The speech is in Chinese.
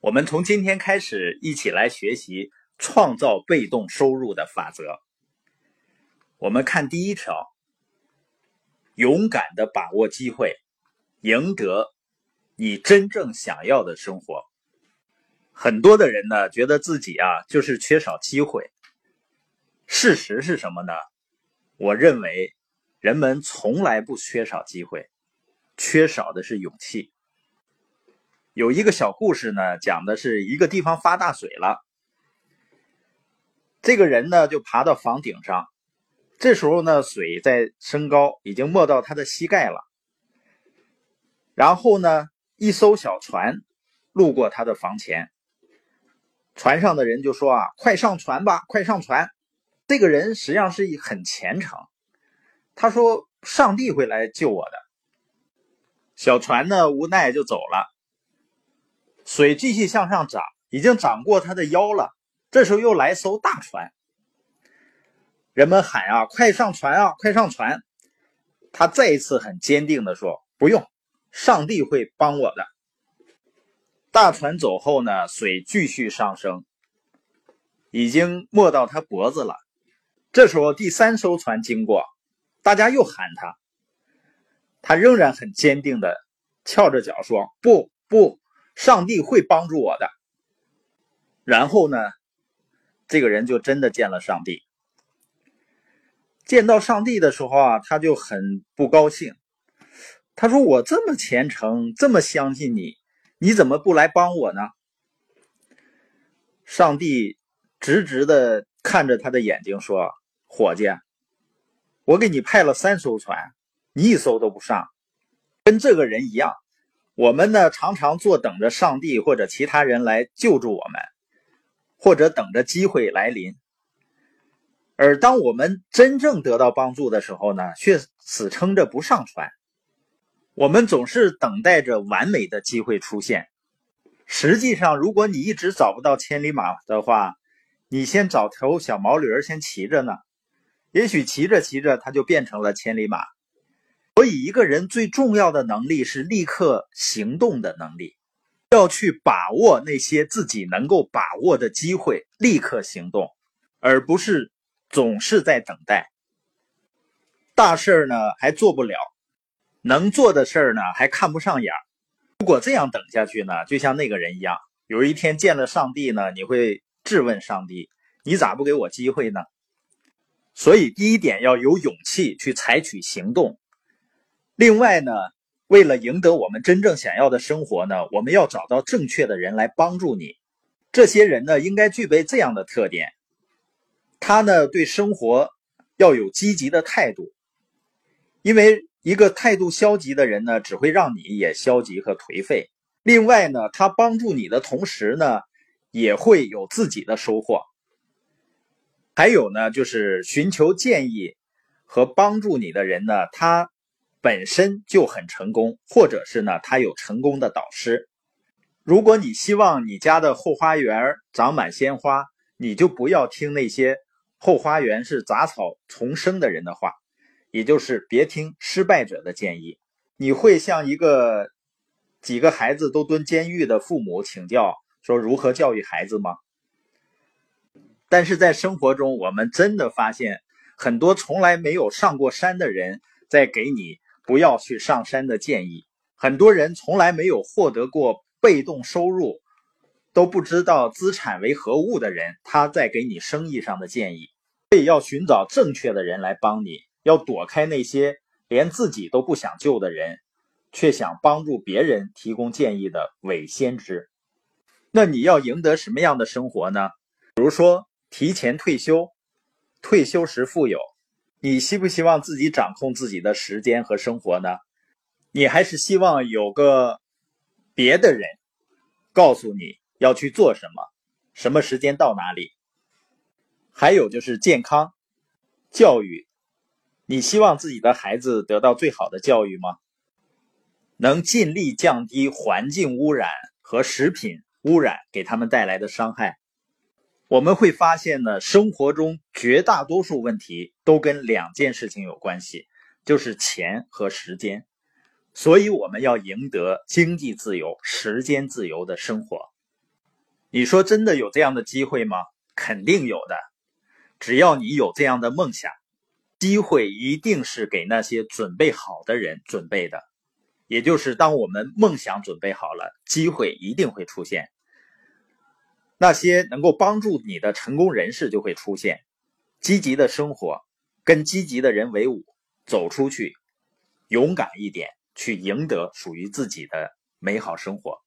我们从今天开始一起来学习创造被动收入的法则。我们看第一条：勇敢的把握机会，赢得你真正想要的生活。很多的人呢，觉得自己啊就是缺少机会。事实是什么呢？我认为，人们从来不缺少机会，缺少的是勇气。有一个小故事呢，讲的是一个地方发大水了，这个人呢就爬到房顶上，这时候呢水在升高，已经没到他的膝盖了。然后呢，一艘小船路过他的房前，船上的人就说：“啊，快上船吧，快上船！”这个人实际上是很虔诚，他说：“上帝会来救我的。”小船呢无奈就走了。水继续向上涨，已经涨过他的腰了。这时候又来艘大船，人们喊啊：“快上船啊，快上船！”他再一次很坚定的说：“不用，上帝会帮我的。”大船走后呢，水继续上升，已经没到他脖子了。这时候第三艘船经过，大家又喊他，他仍然很坚定的翘着脚说：“不，不。”上帝会帮助我的。然后呢，这个人就真的见了上帝。见到上帝的时候啊，他就很不高兴。他说：“我这么虔诚，这么相信你，你怎么不来帮我呢？”上帝直直的看着他的眼睛说：“伙计，我给你派了三艘船，你一艘都不上，跟这个人一样。”我们呢，常常坐等着上帝或者其他人来救助我们，或者等着机会来临。而当我们真正得到帮助的时候呢，却死撑着不上船。我们总是等待着完美的机会出现。实际上，如果你一直找不到千里马的话，你先找头小毛驴先骑着呢，也许骑着骑着，它就变成了千里马。所以，一个人最重要的能力是立刻行动的能力，要去把握那些自己能够把握的机会，立刻行动，而不是总是在等待。大事呢还做不了，能做的事儿呢还看不上眼儿。如果这样等下去呢，就像那个人一样，有一天见了上帝呢，你会质问上帝：“你咋不给我机会呢？”所以，第一点要有勇气去采取行动。另外呢，为了赢得我们真正想要的生活呢，我们要找到正确的人来帮助你。这些人呢，应该具备这样的特点：他呢，对生活要有积极的态度。因为一个态度消极的人呢，只会让你也消极和颓废。另外呢，他帮助你的同时呢，也会有自己的收获。还有呢，就是寻求建议和帮助你的人呢，他。本身就很成功，或者是呢，他有成功的导师。如果你希望你家的后花园长满鲜花，你就不要听那些后花园是杂草丛生的人的话，也就是别听失败者的建议。你会向一个几个孩子都蹲监狱的父母请教，说如何教育孩子吗？但是在生活中，我们真的发现很多从来没有上过山的人在给你。不要去上山的建议，很多人从来没有获得过被动收入，都不知道资产为何物的人，他在给你生意上的建议。所以要寻找正确的人来帮你，要躲开那些连自己都不想救的人，却想帮助别人提供建议的伪先知。那你要赢得什么样的生活呢？比如说提前退休，退休时富有。你希不希望自己掌控自己的时间和生活呢？你还是希望有个别的人告诉你要去做什么，什么时间到哪里？还有就是健康教育，你希望自己的孩子得到最好的教育吗？能尽力降低环境污染和食品污染给他们带来的伤害？我们会发现呢，生活中绝大多数问题都跟两件事情有关系，就是钱和时间。所以我们要赢得经济自由、时间自由的生活。你说真的有这样的机会吗？肯定有的。只要你有这样的梦想，机会一定是给那些准备好的人准备的。也就是当我们梦想准备好了，机会一定会出现。那些能够帮助你的成功人士就会出现。积极的生活，跟积极的人为伍，走出去，勇敢一点，去赢得属于自己的美好生活。